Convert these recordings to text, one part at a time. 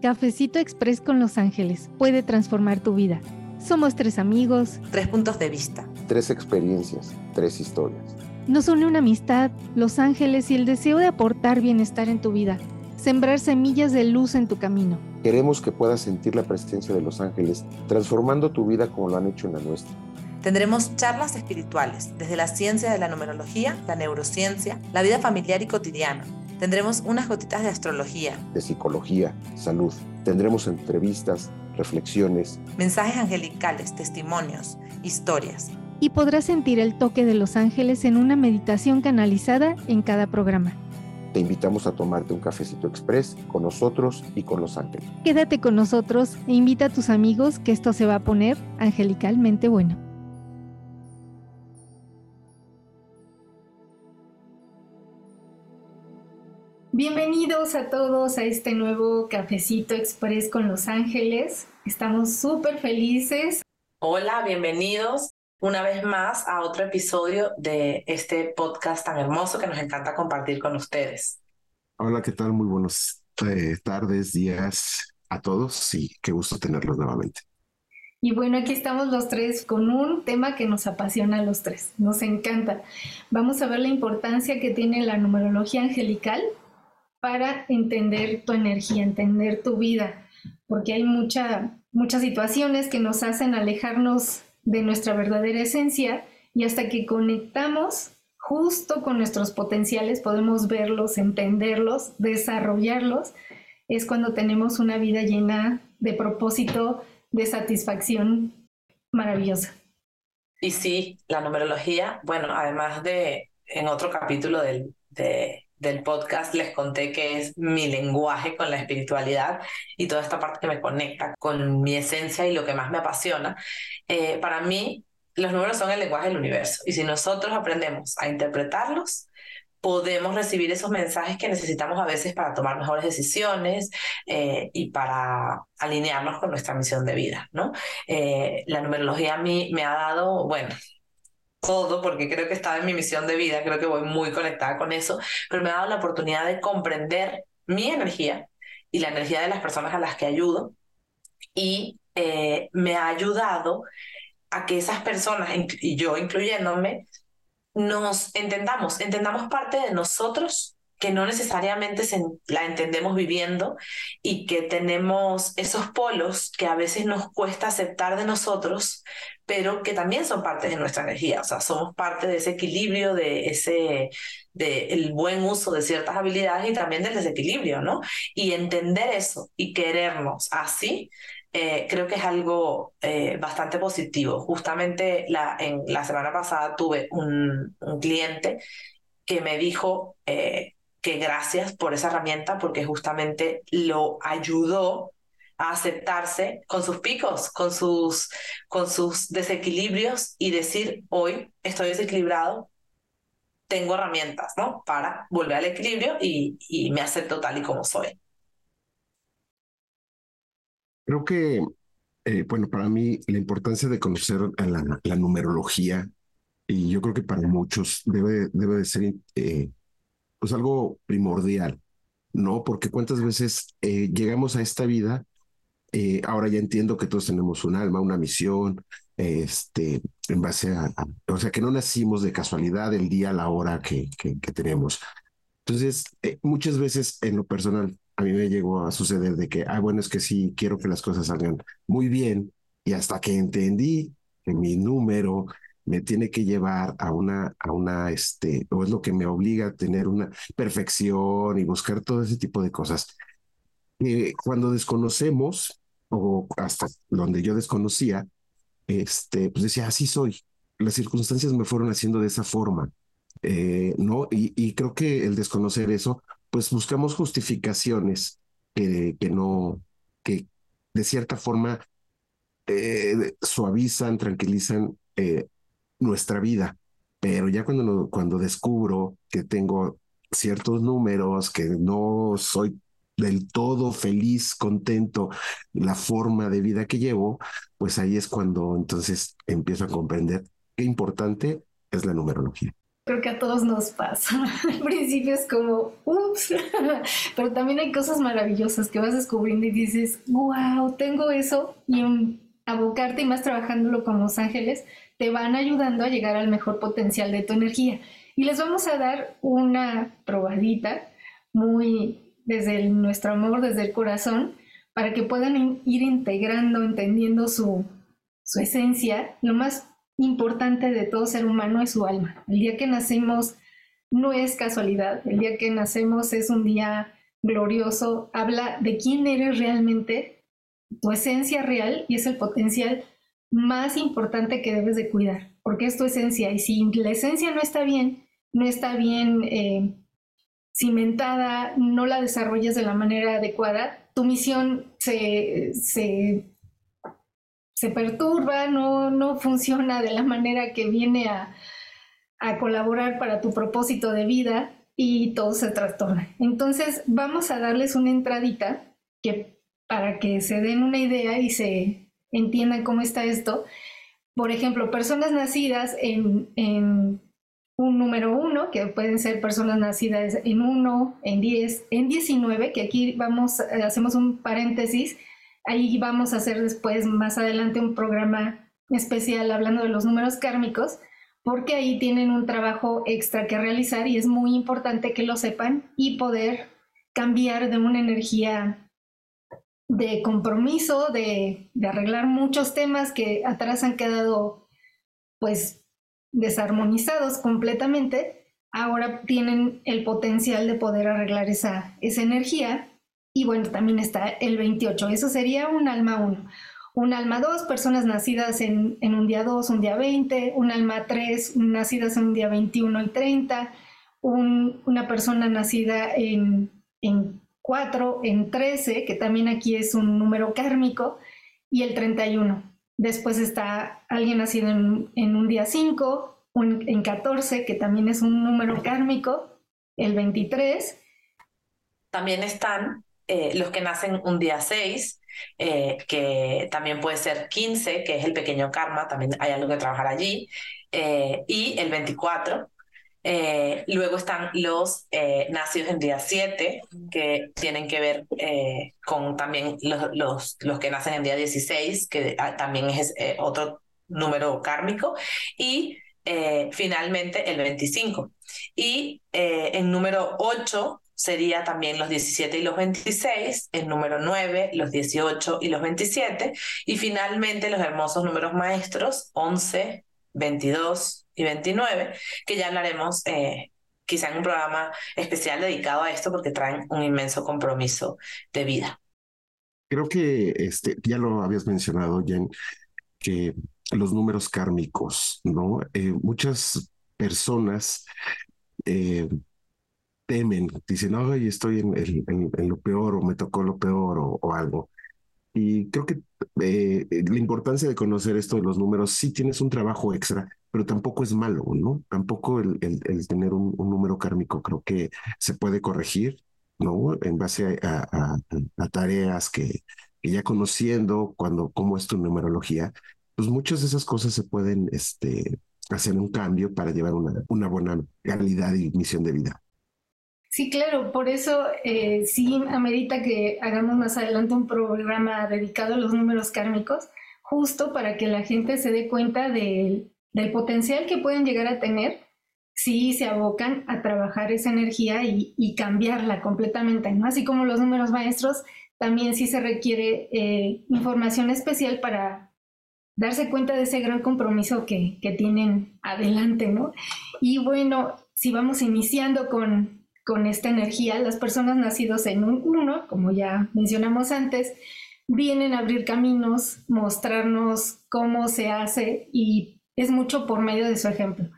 Cafecito Express con Los Ángeles puede transformar tu vida. Somos tres amigos. Tres puntos de vista. Tres experiencias. Tres historias. Nos une una amistad, Los Ángeles y el deseo de aportar bienestar en tu vida. Sembrar semillas de luz en tu camino. Queremos que puedas sentir la presencia de Los Ángeles, transformando tu vida como lo han hecho en la nuestra. Tendremos charlas espirituales, desde la ciencia de la numerología, la neurociencia, la vida familiar y cotidiana Tendremos unas gotitas de astrología, de psicología, salud. Tendremos entrevistas, reflexiones, mensajes angelicales, testimonios, historias. Y podrás sentir el toque de los ángeles en una meditación canalizada en cada programa. Te invitamos a tomarte un cafecito express con nosotros y con los ángeles. Quédate con nosotros e invita a tus amigos que esto se va a poner angelicalmente bueno. Bienvenidos a todos a este nuevo Cafecito Express con Los Ángeles. Estamos súper felices. Hola, bienvenidos una vez más a otro episodio de este podcast tan hermoso que nos encanta compartir con ustedes. Hola, ¿qué tal? Muy buenas eh, tardes, días a todos y qué gusto tenerlos nuevamente. Y bueno, aquí estamos los tres con un tema que nos apasiona a los tres, nos encanta. Vamos a ver la importancia que tiene la numerología angelical para entender tu energía, entender tu vida, porque hay mucha, muchas situaciones que nos hacen alejarnos de nuestra verdadera esencia y hasta que conectamos justo con nuestros potenciales, podemos verlos, entenderlos, desarrollarlos, es cuando tenemos una vida llena de propósito, de satisfacción maravillosa. Y sí, la numerología, bueno, además de en otro capítulo del, de del podcast les conté que es mi lenguaje con la espiritualidad y toda esta parte que me conecta con mi esencia y lo que más me apasiona. Eh, para mí, los números son el lenguaje del universo y si nosotros aprendemos a interpretarlos, podemos recibir esos mensajes que necesitamos a veces para tomar mejores decisiones eh, y para alinearnos con nuestra misión de vida, ¿no? Eh, la numerología a mí me ha dado, bueno, todo, porque creo que estaba en mi misión de vida, creo que voy muy conectada con eso, pero me ha dado la oportunidad de comprender mi energía y la energía de las personas a las que ayudo y eh, me ha ayudado a que esas personas, y yo incluyéndome, nos entendamos, entendamos parte de nosotros que no necesariamente la entendemos viviendo y que tenemos esos polos que a veces nos cuesta aceptar de nosotros, pero que también son parte de nuestra energía, o sea, somos parte de ese equilibrio, de ese, de el buen uso de ciertas habilidades y también del desequilibrio, ¿no? Y entender eso y querernos así, eh, creo que es algo eh, bastante positivo. Justamente la, en, la semana pasada tuve un, un cliente que me dijo eh, que gracias por esa herramienta porque justamente lo ayudó a aceptarse con sus picos, con sus, con sus desequilibrios y decir, hoy estoy desequilibrado, tengo herramientas, ¿no? Para volver al equilibrio y, y me acepto tal y como soy. Creo que, eh, bueno, para mí la importancia de conocer la, la, numerología, y yo creo que para muchos debe, debe de ser eh, pues algo primordial, ¿no? Porque cuántas veces eh, llegamos a esta vida eh, ahora ya entiendo que todos tenemos un alma, una misión, este, en base a, o sea, que no nacimos de casualidad el día, la hora que, que, tenemos. Entonces, eh, muchas veces en lo personal, a mí me llegó a suceder de que, ah, bueno, es que sí, quiero que las cosas salgan muy bien, y hasta que entendí que mi número me tiene que llevar a una, a una, este, o es lo que me obliga a tener una perfección y buscar todo ese tipo de cosas. Eh, cuando desconocemos o hasta donde yo desconocía, este, pues decía, así soy. Las circunstancias me fueron haciendo de esa forma, eh, ¿no? Y, y, creo que el desconocer eso, pues buscamos justificaciones que, que no, que de cierta forma eh, suavizan, tranquilizan eh, nuestra vida. Pero ya cuando, cuando descubro que tengo ciertos números, que no soy del todo feliz, contento, la forma de vida que llevo, pues ahí es cuando entonces empiezo a comprender qué importante es la numerología. creo que a todos nos pasa. Al principio es como, ups, pero también hay cosas maravillosas que vas descubriendo y dices, wow, tengo eso y abocarte y más trabajándolo con los ángeles te van ayudando a llegar al mejor potencial de tu energía. Y les vamos a dar una probadita muy desde nuestro amor, desde el corazón, para que puedan ir integrando, entendiendo su, su esencia. Lo más importante de todo ser humano es su alma. El día que nacemos no es casualidad, el día que nacemos es un día glorioso, habla de quién eres realmente, tu esencia real y es el potencial más importante que debes de cuidar, porque es tu esencia y si la esencia no está bien, no está bien eh, cimentada, no la desarrollas de la manera adecuada, tu misión se, se, perturba, no, no, funciona de la manera que viene a, a colaborar para tu propósito de vida y todo se trastorna. Entonces vamos a darles una entradita que para que se den una idea y se entiendan cómo está esto. Por ejemplo, personas nacidas en, un número uno, que pueden ser personas nacidas en uno, en 10, en 19, que aquí vamos, hacemos un paréntesis, ahí vamos a hacer después, más adelante, un programa especial hablando de los números kármicos, porque ahí tienen un trabajo extra que realizar y es muy importante que lo sepan y poder cambiar de una energía de compromiso, de, arreglar muchos temas que atrás han quedado pues desarmonizados completamente, ahora tienen el potencial de poder arreglar esa, esa energía. Y bueno, también está el 28, eso sería un alma 1. Un alma 2, personas nacidas en, un día 2, un día 20, un alma 3, nacidas en un día 21 y 30, una persona nacida en, en 4 en 13, que también aquí es un número kármico, y el 31. Después está alguien nacido en, un día 5, en 14, que también es un número kármico, el 23. También están eh, los que nacen un día 6, eh, que también puede ser 15, que es el pequeño karma, también hay algo que trabajar allí, eh, y el 24, eh, luego están los eh, nacidos en día 7, que tienen que ver eh, con también los, los, los, que nacen en día 16, que ah, también es otro número kármico. Y finalmente el 25. Y en número 8 sería también los 17 y los 26, el número 9, los 18 y los 27, y finalmente los hermosos números maestros, 11, 22, y 29, que ya hablaremos eh, quizá en un programa especial dedicado a esto porque traen un inmenso compromiso de vida. Creo que este, ya lo habías mencionado, Jen, que los números kármicos, ¿no? Eh, muchas personas eh, temen, dicen, ay, estoy en, en, lo peor o me tocó lo peor o algo. Y creo que eh, la importancia de conocer esto de los números, sí tienes un trabajo extra, pero tampoco es malo, ¿no? Tampoco el, tener un, número kármico creo que se puede corregir, ¿no? En base a, tareas que, ya conociendo cuando, cómo es tu numerología, pues muchas de esas cosas se pueden este, hacer un cambio para llevar una, una buena calidad y misión de vida. Sí, claro, por eso eh, sí amerita que hagamos más adelante un programa dedicado a los números kármicos, justo para que la gente se dé cuenta del potencial que pueden llegar a tener si se abocan a trabajar esa energía y, cambiarla completamente, ¿no? Así como los números maestros, también sí se requiere eh, información especial para darse cuenta de ese gran compromiso que, que tienen adelante, ¿no? Y bueno, si vamos iniciando con, con esta energía, las personas nacidos en un uno, como ya mencionamos antes, vienen a abrir caminos, mostrarnos cómo se hace y es mucho por medio de su ejemplo.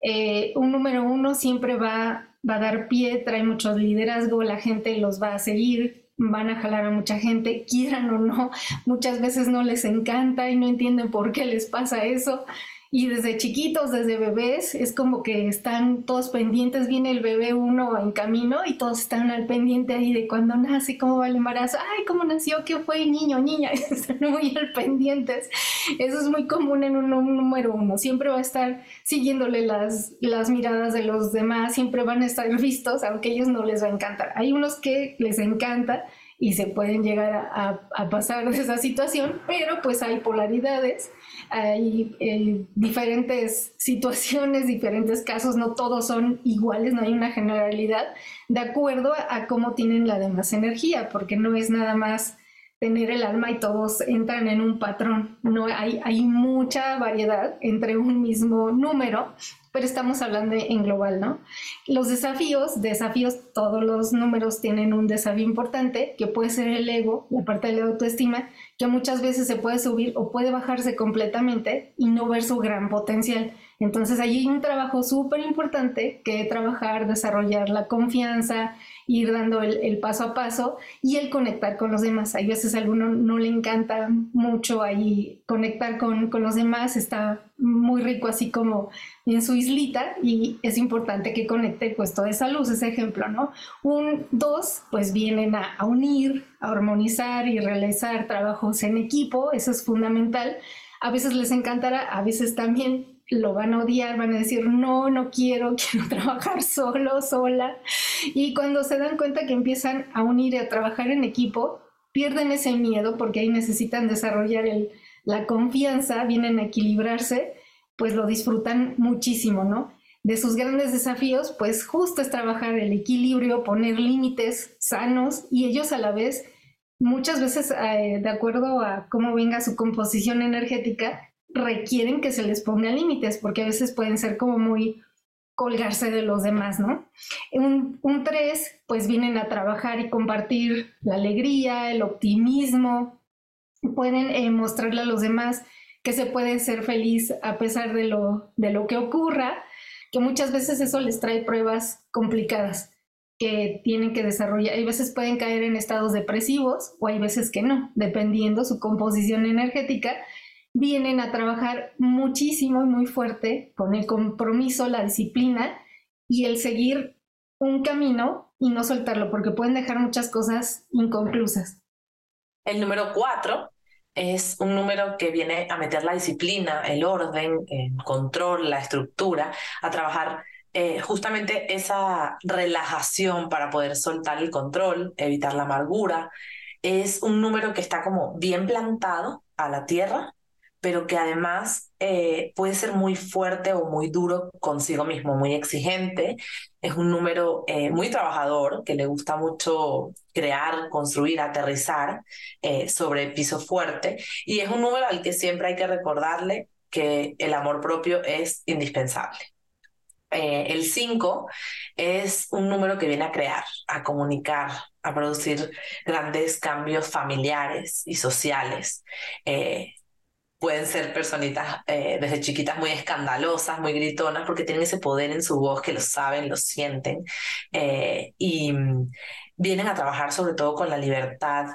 Eh, un número uno siempre va, va a dar pie, trae mucho liderazgo, la gente los va a seguir, van a jalar a mucha gente, quieran o no, muchas veces no les encanta y no entienden por qué les pasa eso. Y desde chiquitos, desde bebés, es como que están todos pendientes, viene el bebé uno en camino y todos están al pendiente ahí de cuando nace, cómo va el embarazo, ay, cómo nació, qué fue, niño, niña, están muy al pendientes. Eso es muy común en un, número uno, siempre va a estar siguiéndole las, las miradas de los demás, siempre van a estar vistos, aunque ellos no les va a encantar. Hay unos que les encanta y se pueden llegar a, a pasar de esa situación, pero pues hay polaridades hay eh, diferentes situaciones, diferentes casos, no todos son iguales, no hay una generalidad, de acuerdo a, cómo tienen la demás energía, porque no es nada más tener el alma y todos entran en un patrón. No hay, hay mucha variedad entre un mismo número, pero estamos hablando en global, ¿no? Los desafíos, desafíos, todos los números tienen un desafío importante, que puede ser el ego, la parte de la autoestima, que muchas veces se puede subir o puede bajarse completamente y no ver su gran potencial. Entonces ahí hay un trabajo súper importante que trabajar, desarrollar la confianza, ir dando el, paso a paso y el conectar con los demás. Hay veces a alguno no le encanta mucho ahí conectar con, con los demás, está muy rico así como en su islita y es importante que conecte pues toda esa luz, ese ejemplo, ¿no? Un dos, pues vienen a, a unir, a armonizar y realizar trabajos en equipo, eso es fundamental. A veces les encantará, a veces también lo van a odiar, van a decir, no, no quiero, quiero trabajar solo, sola. Y cuando se dan cuenta que empiezan a unir y a trabajar en equipo, pierden ese miedo porque ahí necesitan desarrollar el, la confianza, vienen a equilibrarse, pues lo disfrutan muchísimo, ¿no? De sus grandes desafíos, pues justo es trabajar el equilibrio, poner límites sanos y ellos a la vez, muchas veces, eh, de acuerdo a cómo venga su composición energética, requieren que se les ponga límites, porque a veces pueden ser como muy colgarse de los demás, ¿no? Un, un tres, pues vienen a trabajar y compartir la alegría, el optimismo, pueden eh, mostrarle a los demás que se puede ser feliz a pesar de lo, de lo que ocurra, que muchas veces eso les trae pruebas complicadas que tienen que desarrollar. Hay veces pueden caer en estados depresivos o hay veces que no, dependiendo su composición energética vienen a trabajar muchísimo y muy fuerte con el compromiso, la disciplina y el seguir un camino y no soltarlo, porque pueden dejar muchas cosas inconclusas. El número cuatro es un número que viene a meter la disciplina, el orden, el control, la estructura, a trabajar eh, justamente esa relajación para poder soltar el control, evitar la amargura. Es un número que está como bien plantado a la tierra pero que además eh, puede ser muy fuerte o muy duro consigo mismo, muy exigente. Es un número eh, muy trabajador, que le gusta mucho crear, construir, aterrizar eh, sobre piso fuerte. Y es un número al que siempre hay que recordarle que el amor propio es indispensable. el 5 es un número que viene a crear, a comunicar, a producir grandes cambios familiares y sociales pueden ser personitas eh, desde chiquitas muy escandalosas, muy gritonas, porque tienen ese poder en su voz que lo saben, lo sienten, eh, y mm, vienen a trabajar sobre todo con la libertad.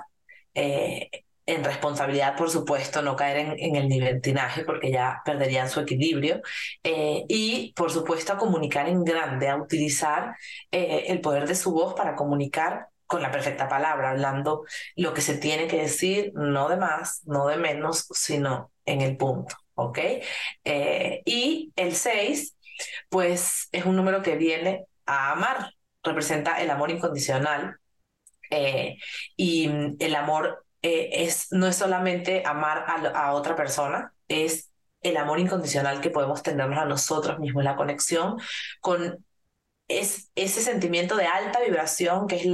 Eh, en responsabilidad, por supuesto, no caer en, en, el libertinaje porque ya perderían su equilibrio. y, por supuesto, a comunicar en grande, a utilizar el poder de su voz para comunicar con la perfecta palabra, hablando lo que se tiene que decir, no de más, no de menos, sino en el punto, ¿ok? Eh, y el 6, pues es un número que viene a amar, representa el amor incondicional. Eh, y el amor eh, es, no es solamente amar a, otra persona, es el amor incondicional que podemos tenernos a nosotros mismos, la conexión con es ese sentimiento de alta vibración que es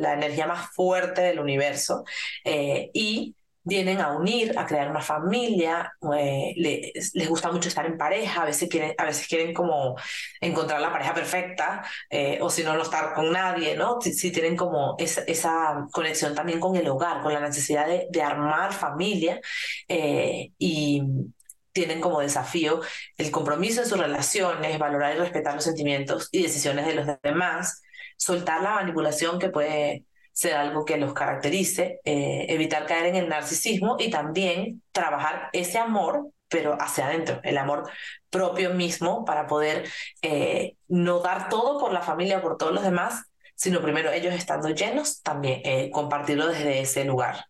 la energía más fuerte del universo y vienen a unir, a crear una familia, eh, les, gusta mucho estar en pareja, a veces quieren, a veces quieren como encontrar la pareja perfecta, eh, o si no, no estar con nadie, ¿no? Si, tienen como esa, esa, conexión también con el hogar, con la necesidad de, de armar familia eh, y tienen como desafío el compromiso en sus relaciones, valorar y respetar los sentimientos y decisiones de los demás, soltar la manipulación que puede ser algo que los caracterice, eh, evitar caer en el narcisismo y también trabajar ese amor pero hacia adentro, el amor propio mismo para poder eh, no dar todo por la familia, por todos los demás, sino primero ellos estando llenos, también eh, compartirlo desde ese lugar.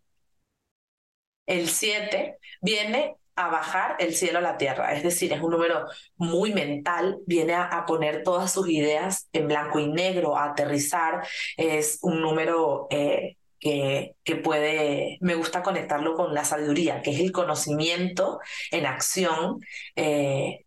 El 7 viene a bajar el cielo a la tierra, es decir, es un número muy mental, viene a, poner todas sus ideas en blanco y negro, a aterrizar, es un número eh, que, que, puede, me gusta conectarlo con la sabiduría, que es el conocimiento en acción, eh,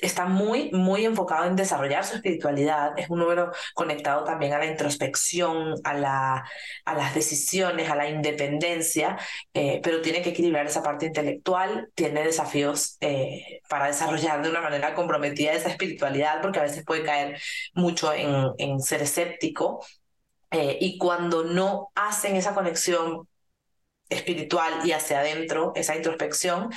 está muy, muy enfocado en desarrollar su espiritualidad. Es un número conectado también a la introspección, a, la, a las decisiones, a la independencia, eh, pero tiene que equilibrar esa parte intelectual, tiene desafíos eh, para desarrollar de una manera comprometida esa espiritualidad, porque a veces puede caer mucho en, ser escéptico. Eh, y cuando no hacen esa conexión espiritual y hacia adentro, esa introspección,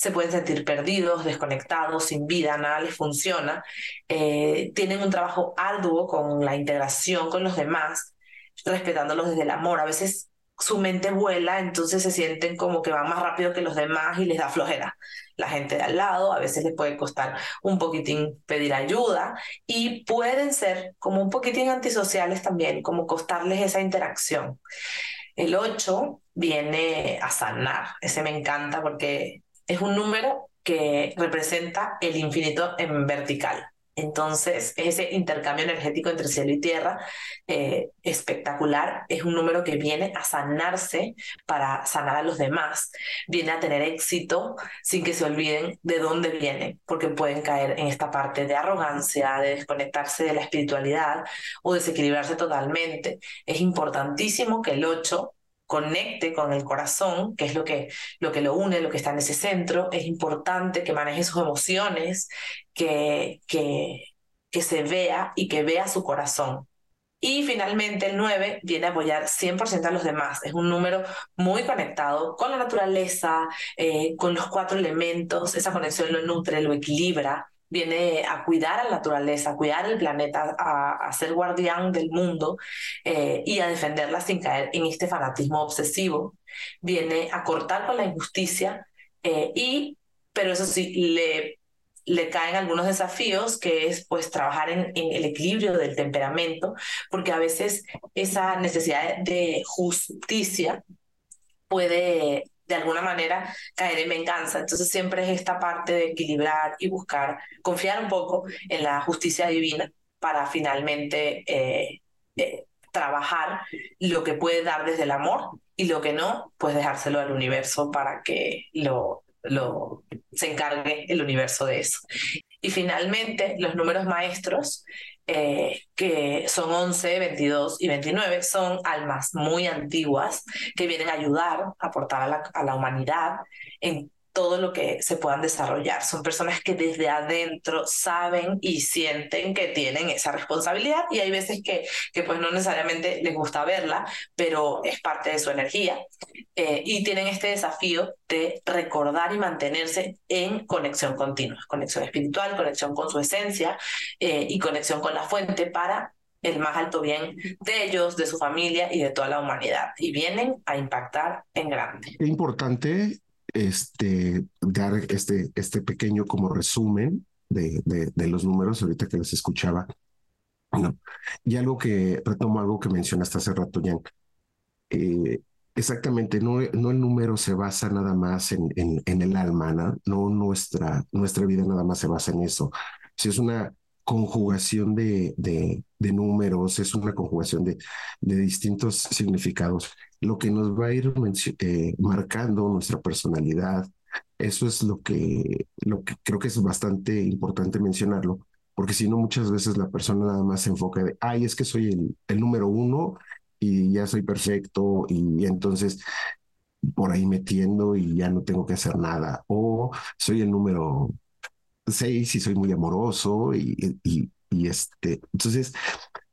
se pueden sentir perdidos, desconectados, sin vida, nada les funciona. Eh, tienen un trabajo arduo con la integración con los demás, respetándolos desde el amor. A veces su mente vuela, entonces se sienten como que van más rápido que los demás y les da flojera. La gente de al lado, a veces les puede costar un poquitín pedir ayuda y pueden ser como un poquitín antisociales también, como costarles esa interacción. El 8 viene a sanar, ese me encanta porque es un número que representa el infinito en vertical. Entonces, ese intercambio energético entre cielo y tierra eh, espectacular es un número que viene a sanarse para sanar a los demás, viene a tener éxito sin que se olviden de dónde viene, porque pueden caer en esta parte de arrogancia, de desconectarse de la espiritualidad o desequilibrarse totalmente. Es importantísimo que el 8 conecte con el corazón, que es lo que, lo une, lo que está en ese centro. Es importante que maneje sus emociones, que, que, que se vea y que vea su corazón. Y finalmente el 9 viene a apoyar 100% a los demás. Es un número muy conectado con la naturaleza, eh, con los cuatro elementos. Esa conexión lo nutre, lo equilibra viene a cuidar a la naturaleza, a cuidar el planeta, a, ser guardián del mundo eh, y a defenderla sin caer en este fanatismo obsesivo. Viene a cortar con la injusticia eh, y, pero eso sí, le le caen algunos desafíos, que es pues trabajar en, en, el equilibrio del temperamento, porque a veces esa necesidad de justicia puede de alguna manera caer en venganza. Entonces siempre es esta parte de equilibrar y buscar, confiar un poco en la justicia divina para finalmente eh, eh, trabajar lo que puede dar desde el amor y lo que no, pues dejárselo al universo para que lo, lo se encargue el universo de eso. Y finalmente, los números maestros eh, que son 11, 22 y 29, son almas muy antiguas que vienen a ayudar, a aportar a la, a la humanidad en todo lo que se puedan desarrollar. Son personas que desde adentro saben y sienten que tienen esa responsabilidad y hay veces que, que pues no necesariamente les gusta verla, pero es parte de su energía eh, y tienen este desafío de recordar y mantenerse en conexión continua, conexión espiritual, conexión con su esencia eh, y conexión con la fuente para el más alto bien de ellos, de su familia y de toda la humanidad. Y vienen a impactar en grande. Es importante este, dar este, este pequeño como resumen de, de, los números ahorita que les escuchaba. No. Y algo que retomo algo que mencionaste hace rato, Jan. Eh, exactamente, no, no el número se basa nada más en, en, en el alma, ¿no? no, nuestra, nuestra vida nada más se basa en eso. Si es una conjugación de, de, de números, es una conjugación de, de distintos significados lo que nos va a ir eh, marcando nuestra personalidad. Eso es lo que, lo que creo que es bastante importante mencionarlo, porque si no, muchas veces la persona nada más se enfoca de, ay, es que soy el, el número uno y ya soy perfecto y entonces por ahí metiendo y ya no tengo que hacer nada. O soy el número seis y soy muy amoroso y, y, y este, entonces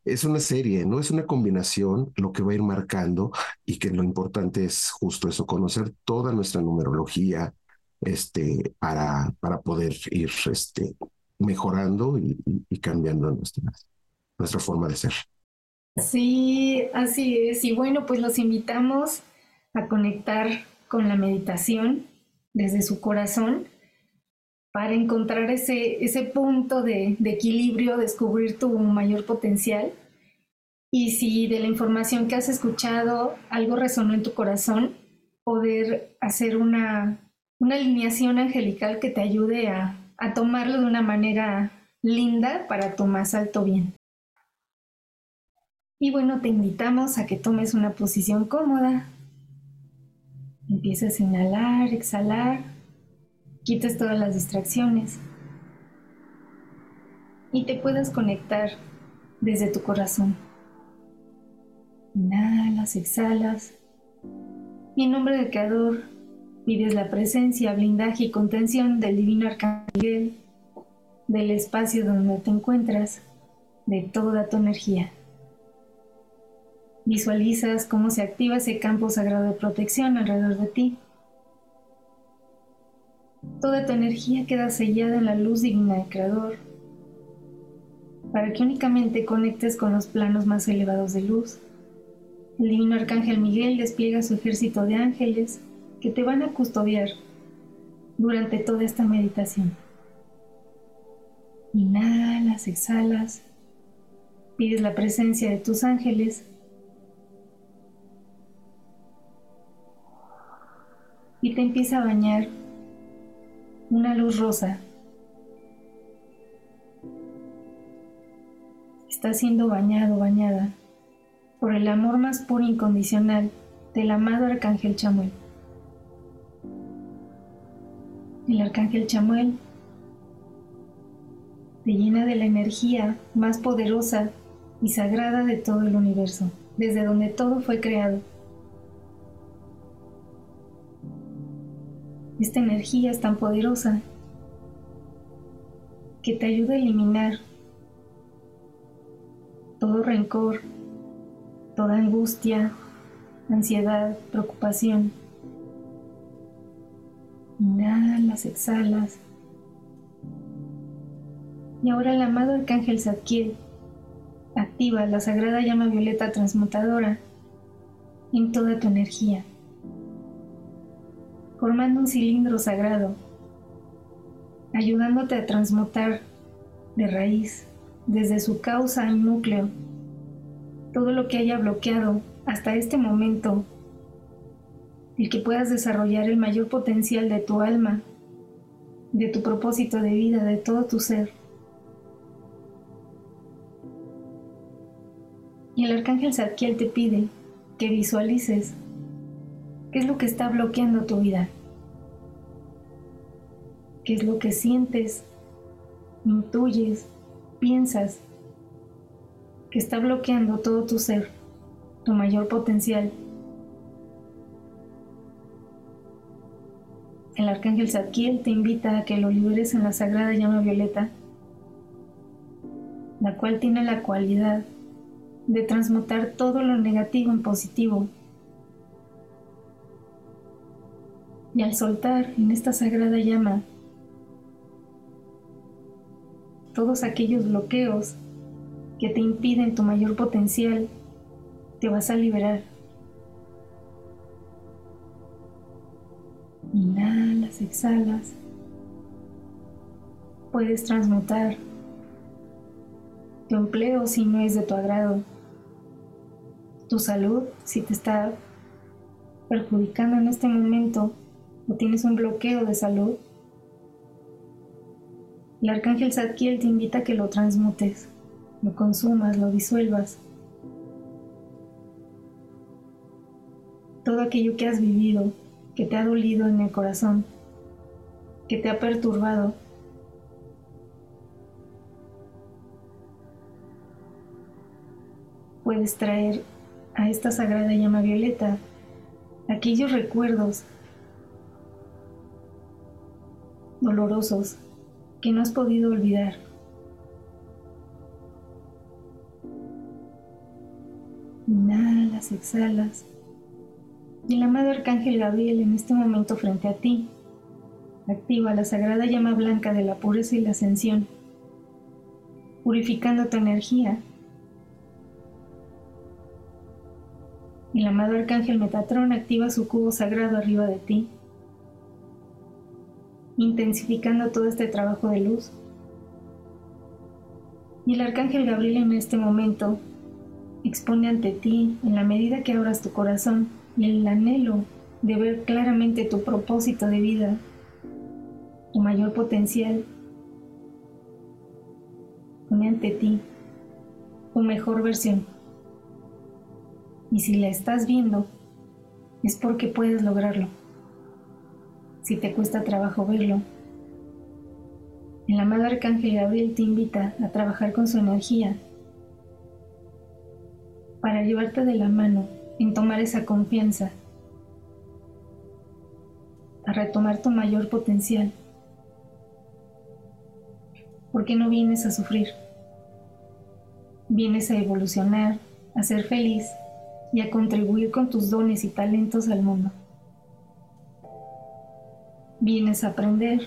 es una serie, ¿no? Es una combinación lo que va a ir marcando y que lo importante es justo eso, conocer toda nuestra numerología este, para, para poder ir este, mejorando y, cambiando nuestra, nuestra forma de ser. Sí, así es. Y bueno, pues los invitamos a conectar con la meditación, desde su corazón para encontrar ese, ese punto de, equilibrio, descubrir tu mayor potencial. Y si de la información que has escuchado algo resonó en tu corazón, poder hacer una, una alineación angelical que te ayude a, a tomarlo de una manera linda para tu más alto bien. Y bueno, te invitamos a que tomes una posición cómoda. Empiezas a inhalar, exhalar, quites todas las distracciones y te puedas conectar desde tu corazón. Inhalas, exhalas y en nombre del Creador pides la presencia, blindaje y contención del Divino Arcángel, del espacio donde te encuentras, de toda tu energía. Visualizas cómo se activa ese campo sagrado de protección alrededor de ti. Toda tu energía queda sellada en la luz divina del Creador, para que únicamente conectes con los planos más elevados de luz. El divino arcángel Miguel despliega su ejército de ángeles que te van a custodiar durante toda esta meditación. Inhalas, exhalas, pides la presencia de tus ángeles y te empieza a bañar una luz rosa. Está siendo bañado, bañada por el amor más puro e incondicional del amado Arcángel Chamuel. El Arcángel Chamuel te llena de la energía más poderosa y sagrada de todo el universo, desde donde todo fue creado. Esta energía es tan poderosa que te ayuda a eliminar todo rencor, toda angustia, ansiedad, preocupación. Inhalas, exhalas. Y ahora el amado arcángel Zadkiel activa la sagrada llama violeta transmutadora en toda tu energía formando un cilindro sagrado, ayudándote a transmutar de raíz, desde su causa y núcleo, todo lo que haya bloqueado hasta este momento, el que puedas desarrollar el mayor potencial de tu alma, de tu propósito de vida, de todo tu ser. Y el arcángel Zadkiel te pide que visualices ¿Qué es lo que está bloqueando tu vida? ¿Qué es lo que sientes, intuyes, piensas que está bloqueando todo tu ser, tu mayor potencial? El arcángel Zadkiel te invita a que lo liberes en la sagrada llama violeta, la cual tiene la cualidad de transmutar todo lo negativo en positivo y al soltar en esta sagrada llama todos aquellos bloqueos que te impiden tu mayor potencial, te vas a liberar. Inhalas, exhalas. Puedes transmutar tu empleo si no es de tu agrado, tu salud si te está perjudicando en este momento o tienes un bloqueo de salud, el arcángel Zadkiel te invita a que lo transmutes, lo consumas, lo disuelvas. Todo aquello que has vivido, que te ha dolido en el corazón, que te ha perturbado, puedes traer a esta sagrada llama violeta aquellos recuerdos dolorosos que no has podido olvidar. Inhalas, exhalas. Y el amado Arcángel Gabriel en este momento frente a ti activa la sagrada llama blanca de la pureza y la ascensión, purificando tu energía. El amado Arcángel Metatrón activa su cubo sagrado arriba de ti intensificando todo este trabajo de luz. Y el arcángel Gabriel en este momento expone ante ti, en la medida que abras tu corazón y el anhelo de ver claramente tu propósito de vida, tu mayor potencial, pone ante ti tu mejor versión. Y si la estás viendo, es porque puedes lograrlo. Si te cuesta trabajo verlo, el amado Arcángel Gabriel te invita a trabajar con su energía para llevarte de la mano en tomar esa confianza, a retomar tu mayor potencial. Porque no vienes a sufrir, vienes a evolucionar, a ser feliz y a contribuir con tus dones y talentos al mundo. Vienes a aprender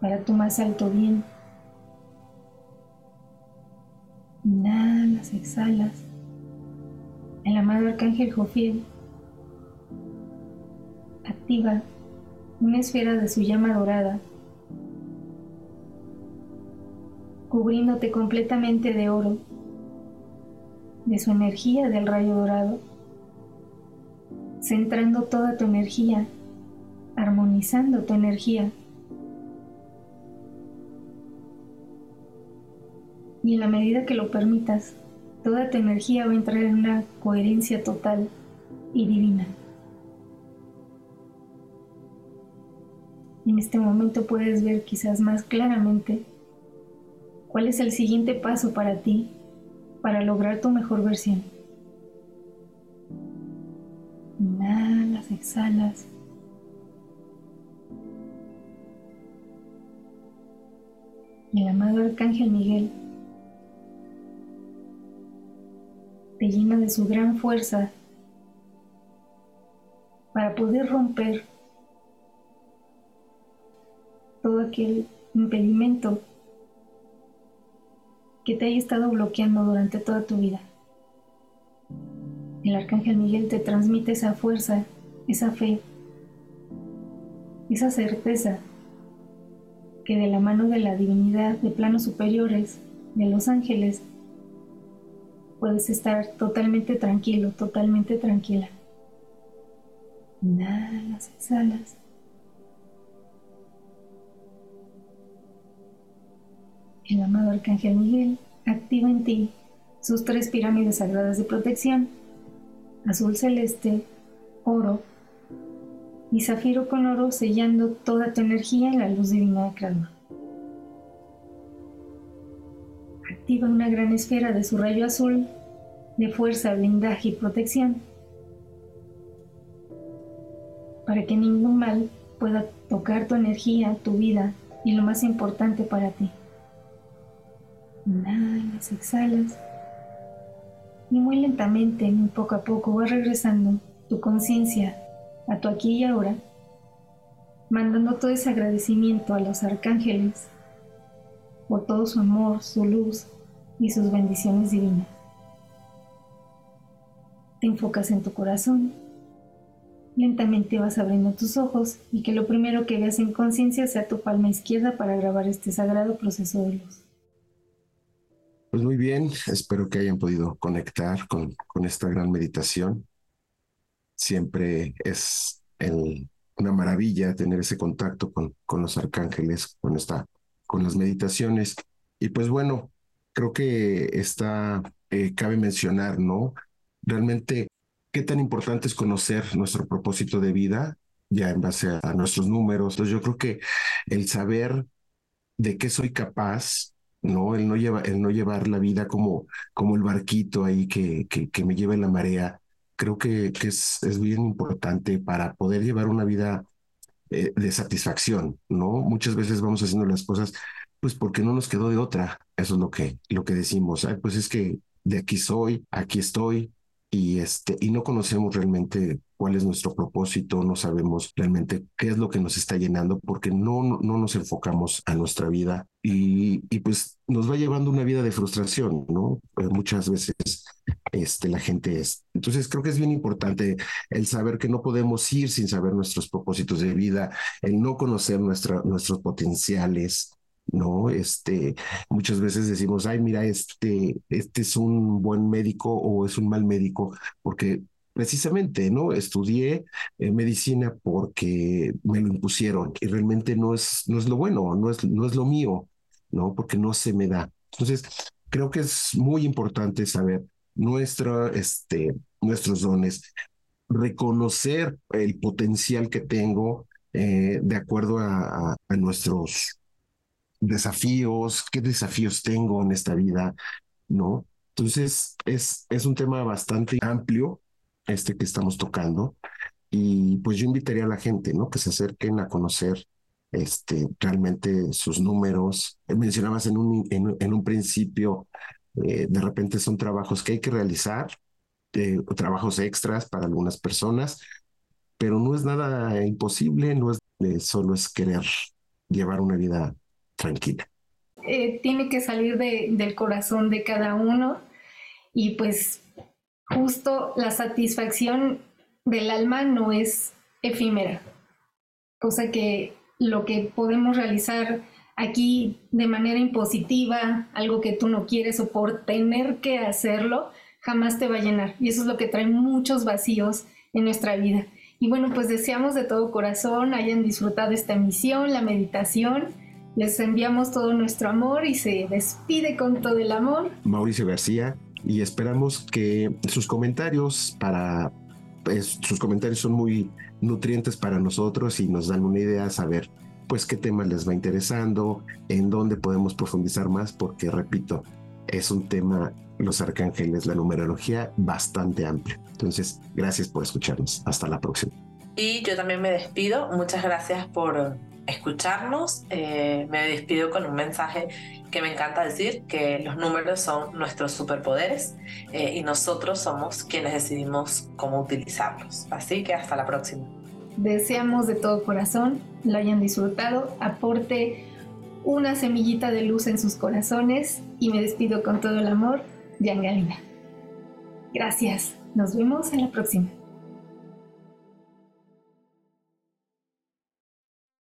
para tu más alto bien. Inhalas, exhalas. El amado arcángel Jofiel activa una esfera de su llama dorada, cubriéndote completamente de oro de su energía del rayo dorado, centrando toda tu energía, tu energía. Y en la medida que lo permitas, toda tu energía va a entrar en una coherencia total y divina. En este momento puedes ver quizás más claramente cuál es el siguiente paso para ti para lograr tu mejor versión. Inhalas, exhalas. El amado Arcángel Miguel te llena de su gran fuerza para poder romper todo aquel impedimento que te haya estado bloqueando durante toda tu vida. El arcángel Miguel te transmite esa fuerza, esa fe, esa certeza que de la mano de la divinidad de planos superiores, de los ángeles, puedes estar totalmente tranquilo, totalmente tranquila. Inhalas, exhalas. el amado Arcángel Miguel activa en ti sus tres pirámides sagradas de protección, azul celeste, oro y zafiro con oro sellando toda tu energía en la luz divina de Kralma. Activa una gran esfera de su rayo azul de fuerza, blindaje y protección para que ningún mal pueda tocar tu energía, tu vida y lo más importante para ti. Inhalas, exhalas. Y muy lentamente, muy poco a poco, vas regresando tu conciencia a tu aquí y ahora, mandando todo ese agradecimiento a los arcángeles por todo su amor, su luz y sus bendiciones divinas. Te enfocas en tu corazón. Lentamente vas abriendo tus ojos y que lo primero que veas en conciencia sea tu palma izquierda para grabar este sagrado proceso de luz. Pues muy bien, espero que hayan podido conectar con, con esta gran meditación. Siempre es una maravilla tener ese contacto con, con los arcángeles, con, esta, con las meditaciones. Y pues bueno, creo que está, eh, cabe mencionar, ¿no? Realmente, qué tan importante es conocer nuestro propósito de vida, ya en base a, a nuestros números. Entonces yo creo que el saber de qué soy capaz ¿no? El no, lleva, el no llevar la vida como, como el barquito ahí que, que, que me lleva en la marea, creo que, que es, es, bien importante para poder llevar una vida eh, de satisfacción, ¿no? Muchas veces vamos haciendo las cosas pues porque no nos quedó de otra, eso es lo que, lo que decimos, pues es que de aquí soy, aquí estoy, y, este, y no conocemos realmente cuál es nuestro propósito, no sabemos realmente qué es lo que nos está llenando porque no, no nos enfocamos a nuestra vida y, y pues nos va llevando una vida de frustración, ¿no? Eh, muchas veces este, la gente es. Entonces creo que es bien importante el saber que no podemos ir sin saber nuestros propósitos de vida, el no conocer nuestra, nuestros potenciales, ¿no? Este, muchas veces decimos, ay, mira, este, este es un buen médico o es un mal médico, porque precisamente, ¿no? Estudié eh, medicina porque me lo impusieron y realmente no es, no es lo bueno, no es, no es lo mío, ¿no? Porque no se me da. Entonces, creo que es muy importante saber nuestra, este, nuestros dones, reconocer el potencial que tengo eh, de acuerdo a, a nuestros desafíos, qué desafíos tengo en esta vida, ¿no? Entonces, es, es un tema bastante amplio este que estamos tocando y pues yo invitaría a la gente, ¿no? Que se acerquen a conocer este, realmente sus números. Mencionabas en un, en, un principio, eh, de repente son trabajos que hay que realizar, eh, trabajos extras para algunas personas, pero no es nada imposible, no es eh, solo es querer llevar una vida tranquila. Eh, tiene que salir del corazón de cada uno y pues justo la satisfacción del alma no es efímera, cosa que lo que podemos realizar aquí de manera impositiva, algo que tú no quieres o por tener que hacerlo, jamás te va a llenar. Y eso es lo que trae muchos vacíos en nuestra vida. Y bueno, pues deseamos de todo corazón hayan disfrutado esta emisión, la meditación les enviamos todo nuestro amor y se despide con todo el amor. Mauricio García y esperamos que sus comentarios para pues, sus comentarios son muy nutrientes para nosotros y nos dan una idea saber pues qué tema les va interesando, en dónde podemos profundizar más, porque repito, es un tema, los arcángeles, la numerología, bastante amplio. Entonces, gracias por escucharnos. Hasta la próxima. Y yo también me despido. Muchas gracias por escucharnos. Eh, me despido con un mensaje que me encanta decir, que los números son nuestros superpoderes eh, y nosotros somos quienes decidimos cómo utilizarlos. Así que hasta la próxima. Deseamos de todo corazón lo hayan disfrutado, aporte una semillita de luz en sus corazones y me despido con todo el amor de Angelina. Gracias, nos vemos en la próxima.